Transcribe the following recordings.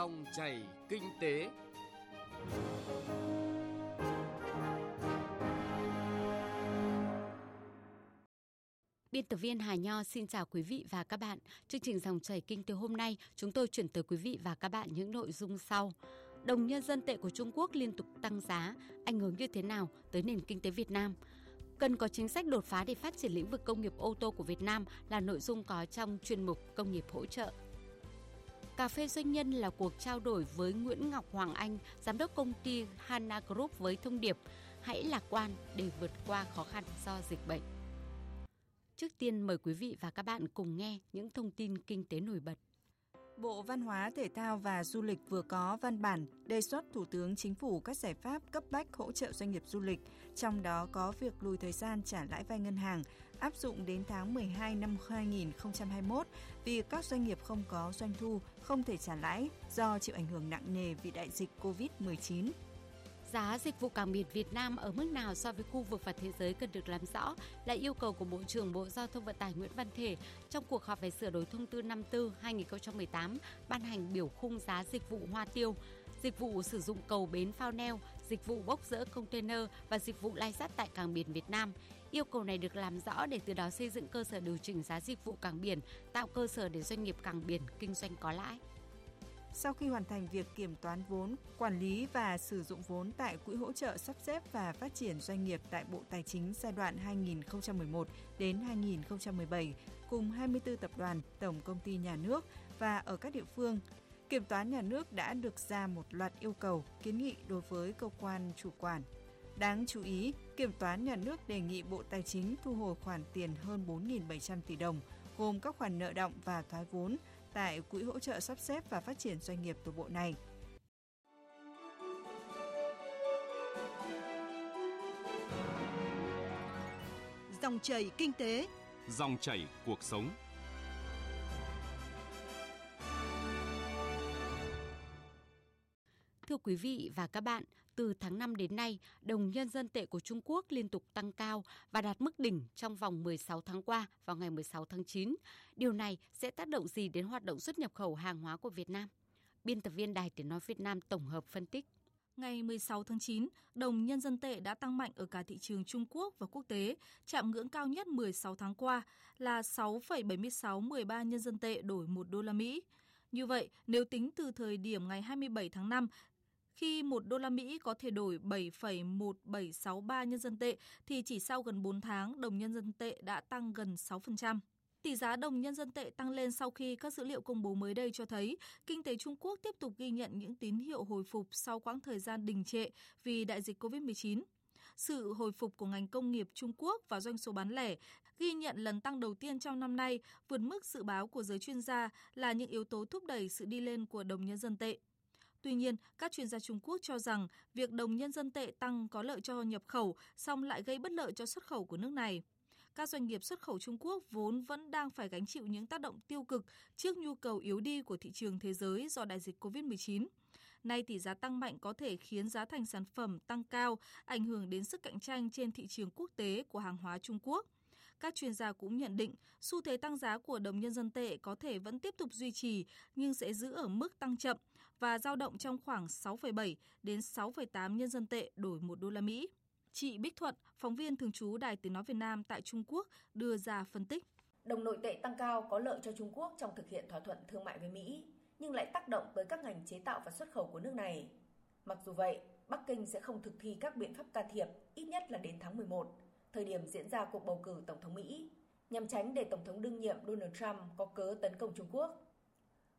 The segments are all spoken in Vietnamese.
Dòng chảy kinh tế. Biên tập viên Hà Nho xin chào quý vị và các bạn. Chương trình dòng chảy kinh tế hôm nay, chúng tôi chuyển tới quý vị và các bạn những nội dung sau. Đồng nhân dân tệ của Trung Quốc liên tục tăng giá, ảnh hưởng như thế nào tới nền kinh tế Việt Nam? Cần có chính sách đột phá để phát triển lĩnh vực công nghiệp ô tô của Việt Nam là nội dung có trong chuyên mục Công nghiệp hỗ trợ. Cà phê doanh nhân là cuộc trao đổi với Nguyễn Ngọc Hoàng Anh, giám đốc công ty Hana Group với thông điệp Hãy lạc quan để vượt qua khó khăn do dịch bệnh. Trước tiên mời quý vị và các bạn cùng nghe những thông tin kinh tế nổi bật. Bộ Văn hóa, Thể thao và Du lịch vừa có văn bản đề xuất Thủ tướng Chính phủ các giải pháp cấp bách hỗ trợ doanh nghiệp du lịch, trong đó có việc lùi thời gian trả lãi vay ngân hàng áp dụng đến tháng 12 năm 2021 vì các doanh nghiệp không có doanh thu, không thể trả lãi do chịu ảnh hưởng nặng nề vì đại dịch COVID-19. Giá dịch vụ cảng biển Việt Nam ở mức nào so với khu vực và thế giới cần được làm rõ là yêu cầu của Bộ trưởng Bộ Giao thông Vận tải Nguyễn Văn Thể trong cuộc họp về sửa đổi thông tư 54/2018 ban hành biểu khung giá dịch vụ hoa tiêu, dịch vụ sử dụng cầu bến phao neo, dịch vụ bốc rỡ container và dịch vụ lai sắt tại cảng biển Việt Nam. Yêu cầu này được làm rõ để từ đó xây dựng cơ sở điều chỉnh giá dịch vụ cảng biển, tạo cơ sở để doanh nghiệp cảng biển kinh doanh có lãi. Sau khi hoàn thành việc kiểm toán vốn, quản lý và sử dụng vốn tại Quỹ hỗ trợ sắp xếp và phát triển doanh nghiệp tại Bộ Tài chính giai đoạn 2011 đến 2017 cùng 24 tập đoàn, tổng công ty nhà nước và ở các địa phương, Kiểm toán nhà nước đã được ra một loạt yêu cầu, kiến nghị đối với cơ quan chủ quản. Đáng chú ý, Kiểm toán nhà nước đề nghị Bộ Tài chính thu hồi khoản tiền hơn 4.700 tỷ đồng, gồm các khoản nợ động và thoái vốn tại Quỹ hỗ trợ sắp xếp và phát triển doanh nghiệp của Bộ này. Dòng chảy kinh tế, dòng chảy cuộc sống. Quý vị và các bạn, từ tháng 5 đến nay, đồng nhân dân tệ của Trung Quốc liên tục tăng cao và đạt mức đỉnh trong vòng 16 tháng qua vào ngày 16 tháng 9. Điều này sẽ tác động gì đến hoạt động xuất nhập khẩu hàng hóa của Việt Nam? Biên tập viên Đài Tiếng Nói Việt Nam tổng hợp phân tích. Ngày 16 tháng 9, đồng nhân dân tệ đã tăng mạnh ở cả thị trường Trung Quốc và quốc tế, chạm ngưỡng cao nhất 16 tháng qua là 6,7613 nhân dân tệ đổi 1 đô la Mỹ. Như vậy, nếu tính từ thời điểm ngày 27 tháng 5 khi 1 đô la Mỹ có thể đổi 7,1763 nhân dân tệ thì chỉ sau gần 4 tháng đồng nhân dân tệ đã tăng gần 6%. Tỷ giá đồng nhân dân tệ tăng lên sau khi các dữ liệu công bố mới đây cho thấy kinh tế Trung Quốc tiếp tục ghi nhận những tín hiệu hồi phục sau quãng thời gian đình trệ vì đại dịch COVID-19. Sự hồi phục của ngành công nghiệp Trung Quốc và doanh số bán lẻ ghi nhận lần tăng đầu tiên trong năm nay vượt mức dự báo của giới chuyên gia là những yếu tố thúc đẩy sự đi lên của đồng nhân dân tệ. Tuy nhiên, các chuyên gia Trung Quốc cho rằng việc đồng nhân dân tệ tăng có lợi cho nhập khẩu, song lại gây bất lợi cho xuất khẩu của nước này. Các doanh nghiệp xuất khẩu Trung Quốc vốn vẫn đang phải gánh chịu những tác động tiêu cực trước nhu cầu yếu đi của thị trường thế giới do đại dịch COVID-19. Nay tỷ giá tăng mạnh có thể khiến giá thành sản phẩm tăng cao, ảnh hưởng đến sức cạnh tranh trên thị trường quốc tế của hàng hóa Trung Quốc – các chuyên gia cũng nhận định xu thế tăng giá của đồng nhân dân tệ có thể vẫn tiếp tục duy trì nhưng sẽ giữ ở mức tăng chậm và dao động trong khoảng 6,7 đến 6,8 nhân dân tệ đổi 1 đô la Mỹ. Chị Bích Thuận, phóng viên thường trú Đài Tiếng Nói Việt Nam tại Trung Quốc đưa ra phân tích. Đồng nội tệ tăng cao có lợi cho Trung Quốc trong thực hiện thỏa thuận thương mại với Mỹ, nhưng lại tác động tới các ngành chế tạo và xuất khẩu của nước này. Mặc dù vậy, Bắc Kinh sẽ không thực thi các biện pháp can thiệp ít nhất là đến tháng 11 thời điểm diễn ra cuộc bầu cử Tổng thống Mỹ, nhằm tránh để Tổng thống đương nhiệm Donald Trump có cớ tấn công Trung Quốc.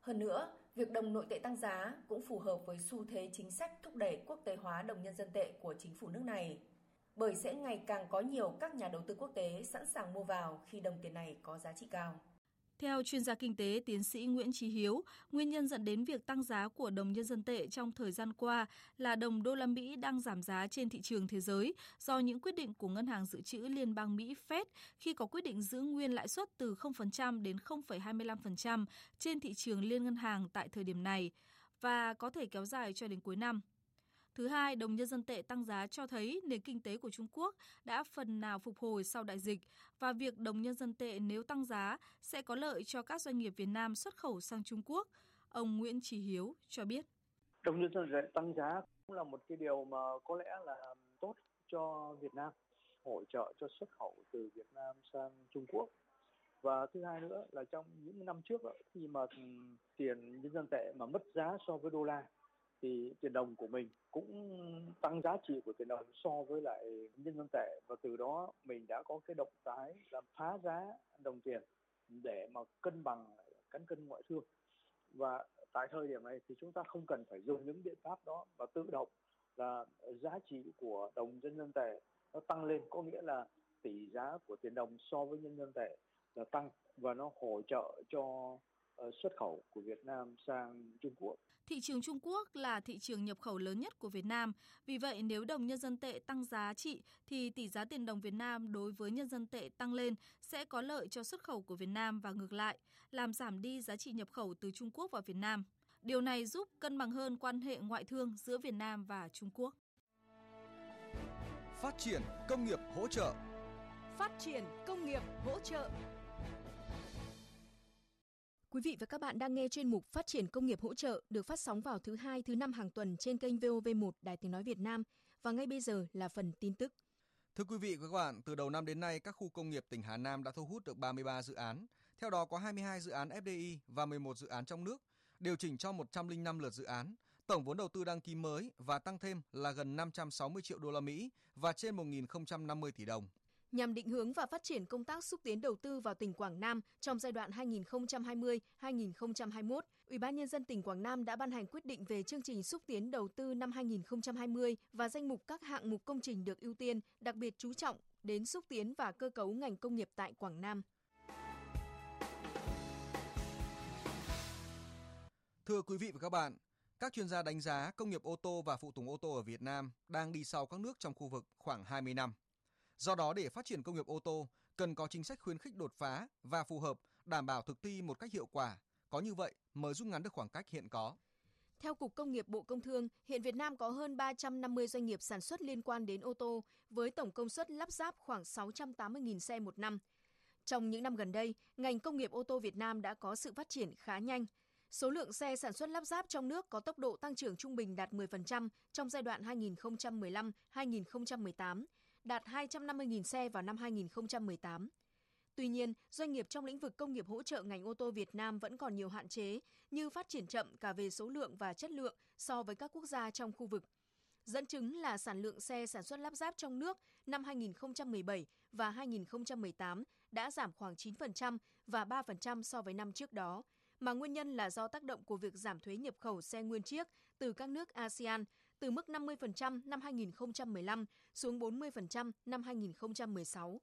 Hơn nữa, việc đồng nội tệ tăng giá cũng phù hợp với xu thế chính sách thúc đẩy quốc tế hóa đồng nhân dân tệ của chính phủ nước này, bởi sẽ ngày càng có nhiều các nhà đầu tư quốc tế sẵn sàng mua vào khi đồng tiền này có giá trị cao. Theo chuyên gia kinh tế tiến sĩ Nguyễn Trí Hiếu, nguyên nhân dẫn đến việc tăng giá của đồng nhân dân tệ trong thời gian qua là đồng đô la Mỹ đang giảm giá trên thị trường thế giới do những quyết định của Ngân hàng Dự trữ Liên bang Mỹ Fed khi có quyết định giữ nguyên lãi suất từ 0% đến 0,25% trên thị trường liên ngân hàng tại thời điểm này và có thể kéo dài cho đến cuối năm. Thứ hai, đồng nhân dân tệ tăng giá cho thấy nền kinh tế của Trung Quốc đã phần nào phục hồi sau đại dịch và việc đồng nhân dân tệ nếu tăng giá sẽ có lợi cho các doanh nghiệp Việt Nam xuất khẩu sang Trung Quốc. Ông Nguyễn Trí Hiếu cho biết. Đồng nhân dân tệ tăng giá cũng là một cái điều mà có lẽ là tốt cho Việt Nam, hỗ trợ cho xuất khẩu từ Việt Nam sang Trung Quốc. Và thứ hai nữa là trong những năm trước đó, khi mà tiền nhân dân tệ mà mất giá so với đô la thì tiền đồng của mình cũng tăng giá trị của tiền đồng so với lại nhân dân tệ. Và từ đó mình đã có cái động thái làm phá giá đồng tiền để mà cân bằng, cán cân ngoại thương. Và tại thời điểm này thì chúng ta không cần phải dùng những biện pháp đó và tự động là giá trị của đồng nhân dân tệ nó tăng lên. Có nghĩa là tỷ giá của tiền đồng so với nhân dân tệ là tăng và nó hỗ trợ cho xuất khẩu của Việt Nam sang Trung Quốc. Thị trường Trung Quốc là thị trường nhập khẩu lớn nhất của Việt Nam. Vì vậy, nếu đồng nhân dân tệ tăng giá trị thì tỷ giá tiền đồng Việt Nam đối với nhân dân tệ tăng lên sẽ có lợi cho xuất khẩu của Việt Nam và ngược lại, làm giảm đi giá trị nhập khẩu từ Trung Quốc vào Việt Nam. Điều này giúp cân bằng hơn quan hệ ngoại thương giữa Việt Nam và Trung Quốc. Phát triển công nghiệp hỗ trợ Phát triển công nghiệp hỗ trợ Quý vị và các bạn đang nghe chuyên mục Phát triển công nghiệp hỗ trợ được phát sóng vào thứ hai, thứ năm hàng tuần trên kênh VOV1 Đài Tiếng Nói Việt Nam. Và ngay bây giờ là phần tin tức. Thưa quý vị và các bạn, từ đầu năm đến nay, các khu công nghiệp tỉnh Hà Nam đã thu hút được 33 dự án. Theo đó có 22 dự án FDI và 11 dự án trong nước, điều chỉnh cho 105 lượt dự án. Tổng vốn đầu tư đăng ký mới và tăng thêm là gần 560 triệu đô la Mỹ và trên 1.050 tỷ đồng nhằm định hướng và phát triển công tác xúc tiến đầu tư vào tỉnh Quảng Nam trong giai đoạn 2020-2021, Ủy ban nhân dân tỉnh Quảng Nam đã ban hành quyết định về chương trình xúc tiến đầu tư năm 2020 và danh mục các hạng mục công trình được ưu tiên, đặc biệt chú trọng đến xúc tiến và cơ cấu ngành công nghiệp tại Quảng Nam. Thưa quý vị và các bạn, các chuyên gia đánh giá công nghiệp ô tô và phụ tùng ô tô ở Việt Nam đang đi sau các nước trong khu vực khoảng 20 năm. Do đó để phát triển công nghiệp ô tô cần có chính sách khuyến khích đột phá và phù hợp, đảm bảo thực thi một cách hiệu quả. Có như vậy mới rút ngắn được khoảng cách hiện có. Theo Cục Công nghiệp Bộ Công Thương, hiện Việt Nam có hơn 350 doanh nghiệp sản xuất liên quan đến ô tô với tổng công suất lắp ráp khoảng 680.000 xe một năm. Trong những năm gần đây, ngành công nghiệp ô tô Việt Nam đã có sự phát triển khá nhanh. Số lượng xe sản xuất lắp ráp trong nước có tốc độ tăng trưởng trung bình đạt 10% trong giai đoạn 2015-2018, đạt 250.000 xe vào năm 2018. Tuy nhiên, doanh nghiệp trong lĩnh vực công nghiệp hỗ trợ ngành ô tô Việt Nam vẫn còn nhiều hạn chế như phát triển chậm cả về số lượng và chất lượng so với các quốc gia trong khu vực. Dẫn chứng là sản lượng xe sản xuất lắp ráp trong nước năm 2017 và 2018 đã giảm khoảng 9% và 3% so với năm trước đó, mà nguyên nhân là do tác động của việc giảm thuế nhập khẩu xe nguyên chiếc từ các nước ASEAN từ mức 50% năm 2015 xuống 40% năm 2016,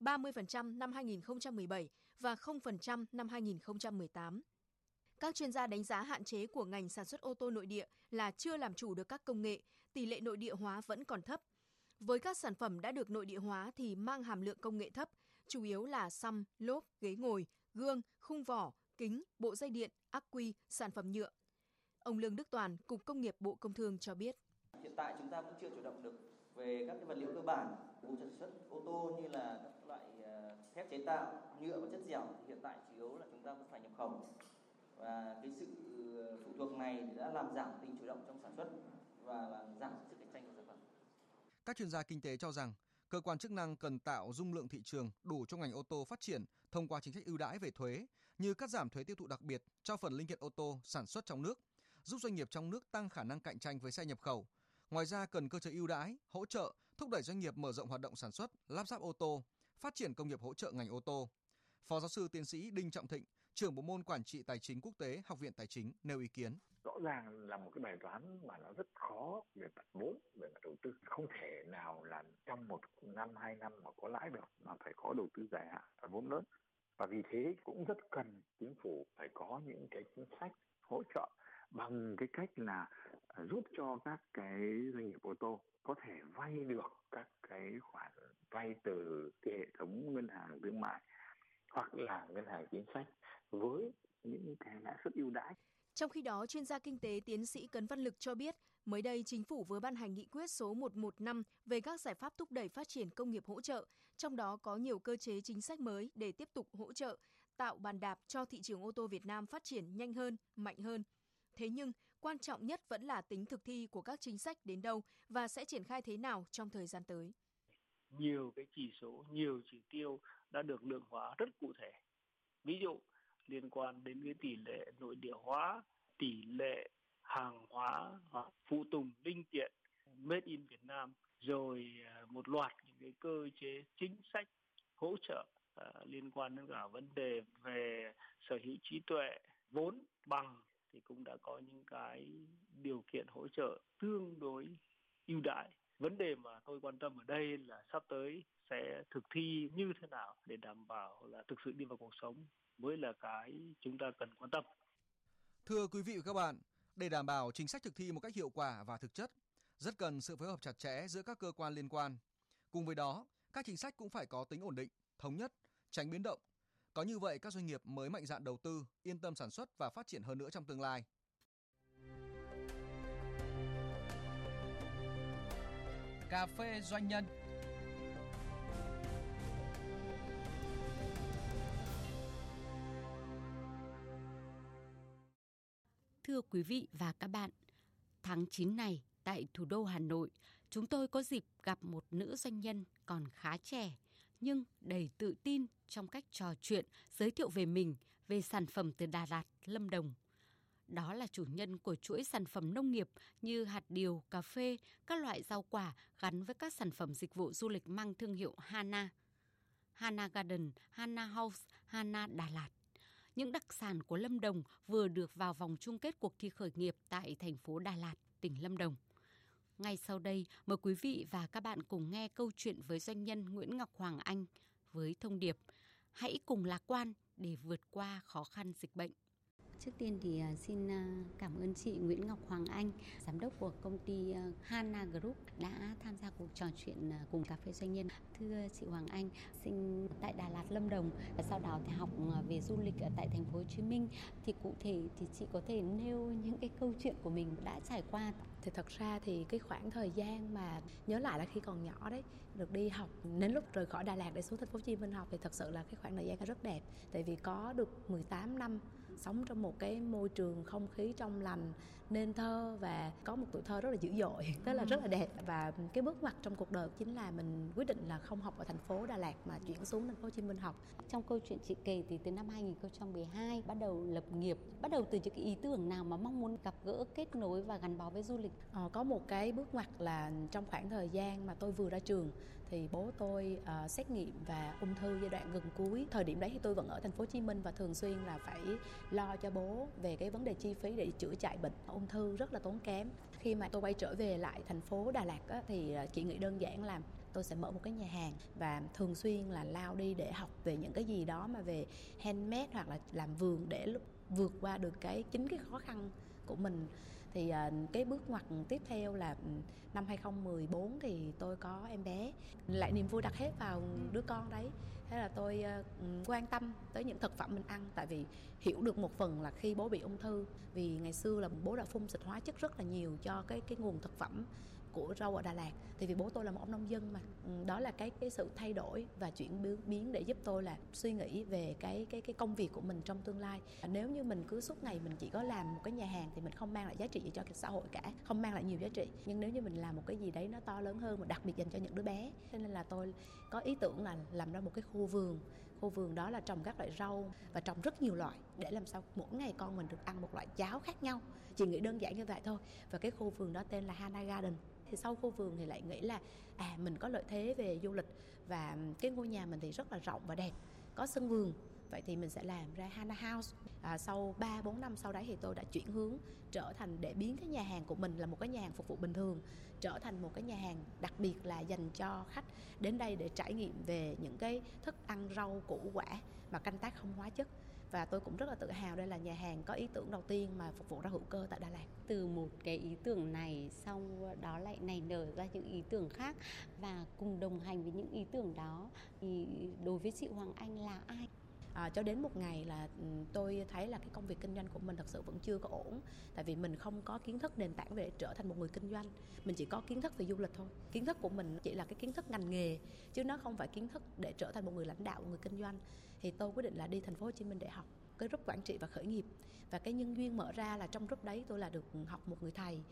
30% năm 2017 và 0% năm 2018. Các chuyên gia đánh giá hạn chế của ngành sản xuất ô tô nội địa là chưa làm chủ được các công nghệ, tỷ lệ nội địa hóa vẫn còn thấp. Với các sản phẩm đã được nội địa hóa thì mang hàm lượng công nghệ thấp, chủ yếu là xăm, lốp, ghế ngồi, gương, khung vỏ, kính, bộ dây điện, ắc quy, sản phẩm nhựa. Ông Lương Đức Toàn, Cục Công nghiệp Bộ Công Thương cho biết. Hiện tại chúng ta cũng chưa chủ động được về các cái vật liệu cơ bản của sản xuất ô tô như là các loại ờ, thép chế tạo, nhựa và chất dẻo. Hiện tại chủ yếu là chúng ta cũng phải nhập khẩu và cái sự ờ, phụ thuộc này đã làm giảm tính chủ động trong sản xuất và làm giảm sức cạnh tranh của sản phẩm. Các chuyên gia kinh tế cho rằng cơ quan chức năng cần tạo dung lượng thị trường đủ cho ngành ô tô phát triển thông qua chính sách ưu đãi về thuế như cắt giảm thuế tiêu thụ đặc biệt cho phần linh kiện ô tô sản xuất trong nước, giúp doanh nghiệp trong nước tăng khả năng cạnh tranh với xe nhập khẩu. Ngoài ra cần cơ chế ưu đãi, hỗ trợ, thúc đẩy doanh nghiệp mở rộng hoạt động sản xuất, lắp ráp ô tô, phát triển công nghiệp hỗ trợ ngành ô tô. Phó giáo sư tiến sĩ Đinh Trọng Thịnh, trưởng bộ môn quản trị tài chính quốc tế Học viện Tài chính nêu ý kiến. Rõ ràng là một cái bài toán mà nó rất khó về mặt vốn về mặt đầu tư. Không thể nào là trong một năm hai năm mà có lãi được mà phải có đầu tư dài hạn phải vốn lớn. Và vì thế cũng rất cần chính phủ phải có những cái chính sách hỗ trợ bằng cái cách là à, giúp cho các cái doanh nghiệp ô tô có thể vay được các cái khoản vay từ cái hệ thống ngân hàng thương mại hoặc là ngân hàng chính sách với những cái lãi suất ưu đãi trong khi đó, chuyên gia kinh tế tiến sĩ Cấn Văn Lực cho biết, mới đây chính phủ vừa ban hành nghị quyết số 115 về các giải pháp thúc đẩy phát triển công nghiệp hỗ trợ, trong đó có nhiều cơ chế chính sách mới để tiếp tục hỗ trợ, tạo bàn đạp cho thị trường ô tô Việt Nam phát triển nhanh hơn, mạnh hơn. Thế nhưng, quan trọng nhất vẫn là tính thực thi của các chính sách đến đâu và sẽ triển khai thế nào trong thời gian tới. Nhiều cái chỉ số, nhiều chỉ tiêu đã được lượng hóa rất cụ thể. Ví dụ, liên quan đến cái tỷ lệ nội địa hóa, tỷ lệ hàng hóa hoặc phụ tùng linh kiện made in Việt Nam rồi à, một loạt những cái cơ chế chính sách hỗ trợ uh, liên quan đến cả vấn đề về sở hữu trí tuệ vốn bằng thì cũng đã có những cái điều kiện hỗ trợ tương đối ưu đãi vấn đề mà tôi quan tâm ở đây là sắp tới sẽ thực thi như thế nào để đảm bảo là thực sự đi vào cuộc sống mới là cái chúng ta cần quan tâm. Thưa quý vị và các bạn, để đảm bảo chính sách thực thi một cách hiệu quả và thực chất, rất cần sự phối hợp chặt chẽ giữa các cơ quan liên quan. Cùng với đó, các chính sách cũng phải có tính ổn định, thống nhất, tránh biến động. Có như vậy các doanh nghiệp mới mạnh dạn đầu tư, yên tâm sản xuất và phát triển hơn nữa trong tương lai. Cà phê doanh nhân Thưa quý vị và các bạn, tháng 9 này tại thủ đô Hà Nội, chúng tôi có dịp gặp một nữ doanh nhân còn khá trẻ nhưng đầy tự tin trong cách trò chuyện, giới thiệu về mình, về sản phẩm từ Đà Lạt, Lâm Đồng. Đó là chủ nhân của chuỗi sản phẩm nông nghiệp như hạt điều, cà phê, các loại rau quả gắn với các sản phẩm dịch vụ du lịch mang thương hiệu Hana. Hana Garden, Hana House, Hana Đà Lạt những đặc sản của Lâm Đồng vừa được vào vòng chung kết cuộc thi khởi nghiệp tại thành phố Đà Lạt, tỉnh Lâm Đồng. Ngay sau đây, mời quý vị và các bạn cùng nghe câu chuyện với doanh nhân Nguyễn Ngọc Hoàng Anh với thông điệp Hãy cùng lạc quan để vượt qua khó khăn dịch bệnh. Trước tiên thì à, xin à, cảm ơn chị Nguyễn Ngọc Hoàng Anh, giám đốc của công ty à, Hana Group đã tham gia cuộc trò chuyện cùng cà phê doanh nhân. Thưa chị Hoàng Anh, sinh tại Đà Lạt Lâm Đồng và sau đó thì học về du lịch ở tại thành phố Hồ Chí Minh. Thì cụ thể thì chị có thể nêu những cái câu chuyện của mình đã trải qua. Thì thật ra thì cái khoảng thời gian mà nhớ lại là khi còn nhỏ đấy được đi học đến lúc rời khỏi Đà Lạt để xuống thành phố Hồ Chí Minh học thì thật sự là cái khoảng thời gian rất đẹp. Tại vì có được 18 năm sống trong một cái môi trường không khí trong lành nên thơ và có một tuổi thơ rất là dữ dội tức là rất là đẹp. Và cái bước ngoặt trong cuộc đời chính là mình quyết định là không học ở thành phố Đà Lạt mà chuyển xuống thành phố Hồ Chí Minh học. Trong câu chuyện chị kể thì từ năm 2012 bắt đầu lập nghiệp bắt đầu từ những cái ý tưởng nào mà mong muốn gặp gỡ kết nối và gắn bó với du lịch? Ờ, có một cái bước ngoặt là trong khoảng thời gian mà tôi vừa ra trường thì bố tôi uh, xét nghiệm và ung thư giai đoạn gần cuối. Thời điểm đấy thì tôi vẫn ở thành phố Hồ Chí Minh và thường xuyên là phải lo cho bố về cái vấn đề chi phí để chữa chạy bệnh ung thư rất là tốn kém. Khi mà tôi quay trở về lại thành phố Đà Lạt á, thì ờ, chị nghĩ đơn giản là tôi sẽ mở một cái nhà hàng và thường xuyên là lao đi để học về những cái gì đó mà về handmade hoặc là làm vườn để vượt qua được cái chính cái khó khăn của mình thì uh, cái bước ngoặt tiếp theo là ừ, năm 2014 thì tôi có em bé. Lại niềm vui đặt hết vào đứa con đấy. Thế là tôi uh, quan tâm tới những thực phẩm mình ăn tại vì hiểu được một phần là khi bố bị ung thư. Vì ngày xưa là bố đã phun xịt hóa chất rất là nhiều cho cái cái nguồn thực phẩm của rau ở Đà Lạt. Thì vì bố tôi là một ông nông dân mà. Ừ, đó là cái cái sự thay đổi và chuyển biến để giúp tôi là suy nghĩ về cái cái cái công việc của mình trong tương lai. À, nếu như mình cứ suốt ngày mình chỉ có làm một cái nhà hàng thì mình không mang lại giá trị gì cho xã hội cả, không mang lại nhiều giá trị. Nhưng nếu như mình làm một cái gì đấy nó to lớn hơn và đặc biệt dành cho những đứa bé cho nên là tôi có ý tưởng là làm ra một cái khu vườn. Khu vườn đó là trồng các loại rau và trồng rất nhiều loại để làm sao mỗi ngày con mình được ăn một loại cháo khác nhau. Chỉ nghĩ đơn giản như vậy thôi. Và cái khu vườn đó tên là Hana Garden thì sau khu vườn thì lại nghĩ là à mình có lợi thế về du lịch và cái ngôi nhà mình thì rất là rộng và đẹp có sân vườn. Vậy thì mình sẽ làm ra Hana House. À, sau 3 4 năm sau đấy thì tôi đã chuyển hướng trở thành để biến cái nhà hàng của mình là một cái nhà hàng phục vụ bình thường trở thành một cái nhà hàng đặc biệt là dành cho khách đến đây để trải nghiệm về những cái thức ăn rau củ quả mà canh tác không hóa chất và tôi cũng rất là tự hào đây là nhà hàng có ý tưởng đầu tiên mà phục vụ rau hữu cơ tại Đà Lạt. Từ một cái ý tưởng này xong đó lại nảy nở ra những ý tưởng khác và cùng đồng hành với những ý tưởng đó, thì đối với chị Hoàng Anh là ai? À, cho đến một ngày là ừ, tôi thấy là cái công việc kinh doanh của mình thật sự vẫn chưa có ổn. Tại vì mình không có kiến thức nền tảng để trở thành một người kinh doanh. Mình chỉ có kiến thức về du lịch thôi. Kiến thức của mình chỉ là cái kiến thức ngành nghề chứ nó không phải kiến thức để trở thành một người lãnh đạo một người kinh doanh. Thì tôi quyết định là đi thành phố Hồ Chí Minh để học cái group quản trị và khởi nghiệp. Và cái nhân duyên mở ra là trong group đấy tôi là được học một người thầy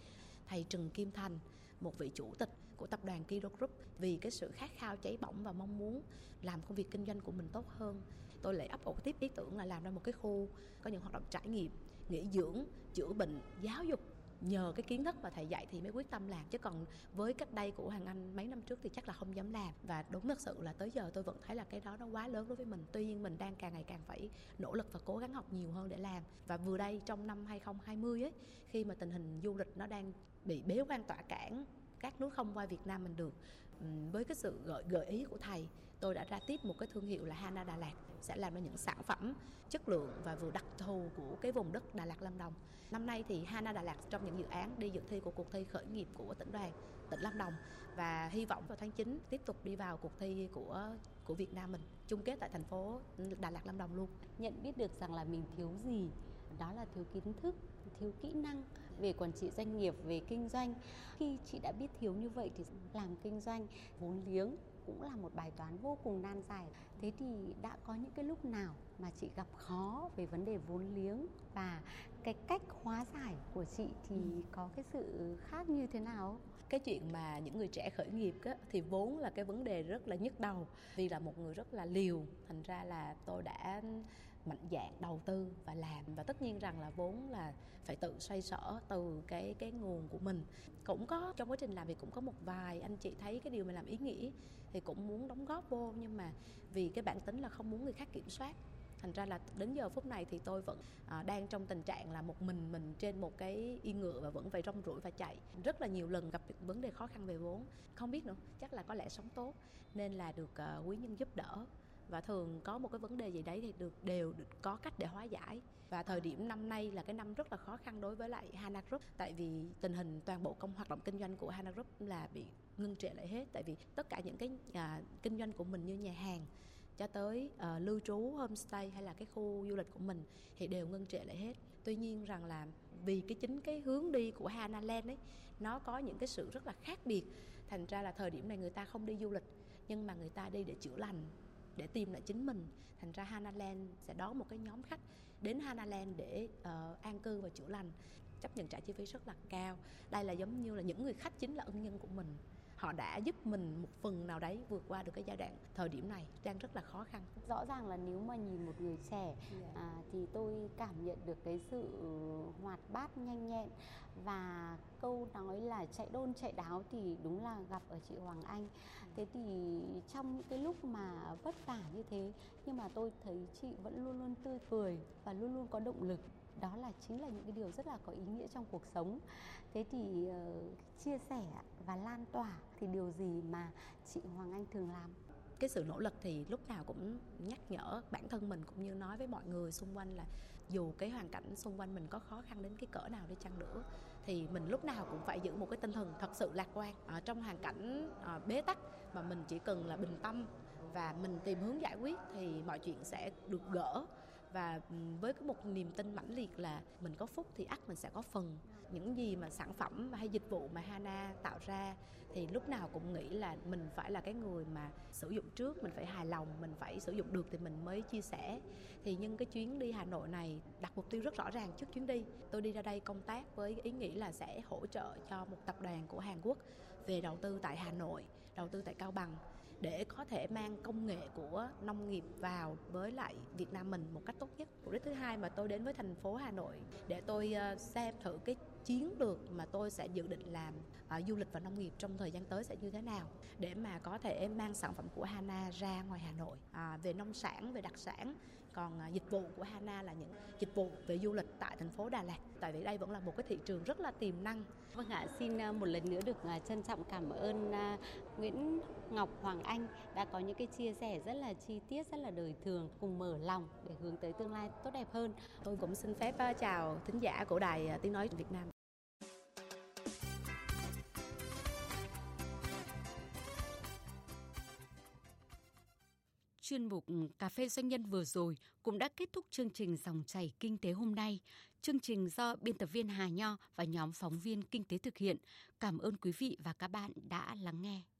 thầy Trần Kim Thành một vị chủ tịch của tập đoàn Kiro Group. Vì cái sự khát khao cháy bỏng và mong muốn làm công việc kinh doanh của mình tốt hơn tôi lại ấp ủ tiếp ý tưởng là làm ra một cái khu có những hoạt động trải nghiệm, nghỉ dưỡng, chữa bệnh, giáo dục. Nhờ cái kiến thức mà thầy dạy thì mới quyết tâm làm. Chứ còn với cách đây của hoàng anh mấy năm trước thì chắc là không dám làm. Và đúng thật sự là tới giờ tôi vẫn thấy là cái đó nó quá lớn đối với mình. Tuy nhiên mình đang càng ngày càng phải nỗ lực và cố gắng học nhiều hơn để làm. Và vừa đây trong năm 2020 ấy, khi mà tình hình du lịch nó đang bị bế quan tỏa cản các nước không qua Việt Nam mình được với cái sự gợi gợi ý của thầy tôi đã ra tiếp một cái thương hiệu là Hana Đà Lạt, sẽ làm ra những sản phẩm chất lượng và vừa đặc thù của cái vùng đất Đà Lạt Lâm Đồng. Năm nay thì Hana Đà Lạt trong những dự án đi dự thi của cuộc thi khởi nghiệp của tỉnh đoàn, tỉnh Lâm Đồng và hy vọng vào tháng 9 tiếp tục đi vào cuộc thi của của Việt Nam mình, chung kết tại thành phố Đà Lạt Lâm Đồng luôn. Nhận biết được rằng là mình thiếu gì, đó là thiếu kiến thức, thiếu kỹ năng về quản trị doanh nghiệp, về kinh doanh khi chị đã biết thiếu như vậy thì làm kinh doanh vốn liếng cũng là một bài toán vô cùng nan giải. Thế thì đã có những cái lúc nào mà chị gặp khó về vấn đề vốn liếng? Và cái cách hóa giải của chị thì ừ. có cái sự khác như thế nào? Cái chuyện mà những người trẻ khởi nghiệp á, thì vốn là cái vấn đề rất là nhức đầu. Vì là một người rất là liều thành ra là tôi đã mạnh dạn đầu tư và làm. Và tất nhiên rằng là vốn là phải tự xoay sở từ cái cái nguồn của mình. Cũng có trong quá trình làm việc cũng có một vài anh chị thấy cái điều mình làm ý nghĩa thì cũng muốn đóng góp vô nhưng mà vì cái bản tính là không muốn người khác kiểm soát. Thành ra là đến giờ phút này thì tôi vẫn à, đang trong tình trạng là một mình mình trên một cái yên ngựa và vẫn phải rong ruổi và chạy. Rất là nhiều lần gặp vấn đề khó khăn về vốn. Không biết nữa chắc là có lẽ sống tốt nên là được à, quý nhân giúp đỡ và thường có một cái vấn đề gì đấy thì được đều được có cách để hóa giải. Và thời điểm năm nay là cái năm rất là khó khăn đối với lại Hana Group. Tại vì tình hình toàn bộ công hoạt động kinh doanh của Hana Group là bị ngưng trệ lại hết. Tại vì tất cả những cái à, kinh doanh của mình như nhà hàng cho tới uh, lưu trú homestay hay là cái khu du lịch của mình thì đều ngưng trệ lại hết. Tuy nhiên rằng là vì cái chính cái hướng đi của Hana Land ấy nó có những cái sự rất là khác biệt. Thành ra là thời điểm này người ta không đi du lịch nhưng mà người ta đi để chữa lành để tìm lại chính mình. Thành ra Hanaland sẽ đón một cái nhóm khách đến Hanaland để uh, an cư và chữa lành. Chấp nhận trả chi phí rất là cao. Đây là giống như là những người khách chính là ân nhân của mình họ đã giúp mình một phần nào đấy vượt qua được cái giai đoạn thời điểm này đang rất là khó khăn. Rõ ràng là nếu mà nhìn một người trẻ yeah. à, thì tôi cảm nhận được cái sự hoạt bát nhanh nhẹn và câu nói là chạy đôn chạy đáo thì đúng là gặp ở chị Hoàng Anh. Thế thì trong những cái lúc mà vất vả như thế nhưng mà tôi thấy chị vẫn luôn luôn tươi cười và luôn luôn có động lực đó là chính là những cái điều rất là có ý nghĩa trong cuộc sống. Thế thì uh, chia sẻ và lan tỏa thì điều gì mà chị Hoàng Anh thường làm? Cái sự nỗ lực thì lúc nào cũng nhắc nhở bản thân mình cũng như nói với mọi người xung quanh là dù cái hoàn cảnh xung quanh mình có khó khăn đến cái cỡ nào đi chăng nữa thì mình lúc nào cũng phải giữ một cái tinh thần thật sự lạc quan ở trong hoàn cảnh ờ, bế tắc mà mình chỉ cần là bình tâm và mình tìm hướng giải quyết thì mọi chuyện sẽ được gỡ và với cái một niềm tin mãnh liệt là mình có phúc thì ắt mình sẽ có phần. Những gì mà sản phẩm hay dịch vụ mà Hana tạo ra thì lúc nào cũng nghĩ là mình phải là cái người mà sử dụng trước, mình phải hài lòng, mình phải sử dụng được thì mình mới chia sẻ. Thì nhưng cái chuyến đi Hà Nội này đặt mục tiêu rất rõ ràng trước chuyến đi. Tôi đi ra đây công tác với ý nghĩ là sẽ hỗ trợ cho một tập đoàn của Hàn Quốc về đầu tư tại Hà Nội, đầu tư tại Cao Bằng để có thể mang công nghệ của nông nghiệp vào với lại Việt Nam mình một cách tốt nhất. Mục đích thứ hai mà tôi đến với thành phố Hà Nội để tôi ờ, xem thử cái chiến lược mà tôi sẽ dự định làm uh, du lịch và nông nghiệp trong thời gian tới sẽ như thế nào để mà có thể mang sản phẩm của Hana ra ngoài Hà Nội à, về nông sản về đặc sản còn à, dịch vụ của Hana là những dịch vụ về du lịch tại thành phố Đà Lạt. Tại vì đây vẫn là một cái thị trường rất là tiềm năng. Vâng ạ xin à, một lần nữa được à, trân trọng cảm ơn Nguyễn Ngọc Hoàng Anh đã có những cái chia sẻ rất là chi tiết rất là đời thường cùng mở lòng để hướng tới tương lai tốt đẹp hơn. Tôi cũng xin phép chào thính giả của đài tiếng nói Việt Nam chuyên mục Cà phê Doanh nhân vừa rồi cũng đã kết thúc chương trình Dòng chảy Kinh tế hôm nay. Chương trình do biên tập viên Hà Nho và nhóm phóng viên Kinh tế thực hiện. Cảm ơn quý vị và các bạn đã lắng nghe.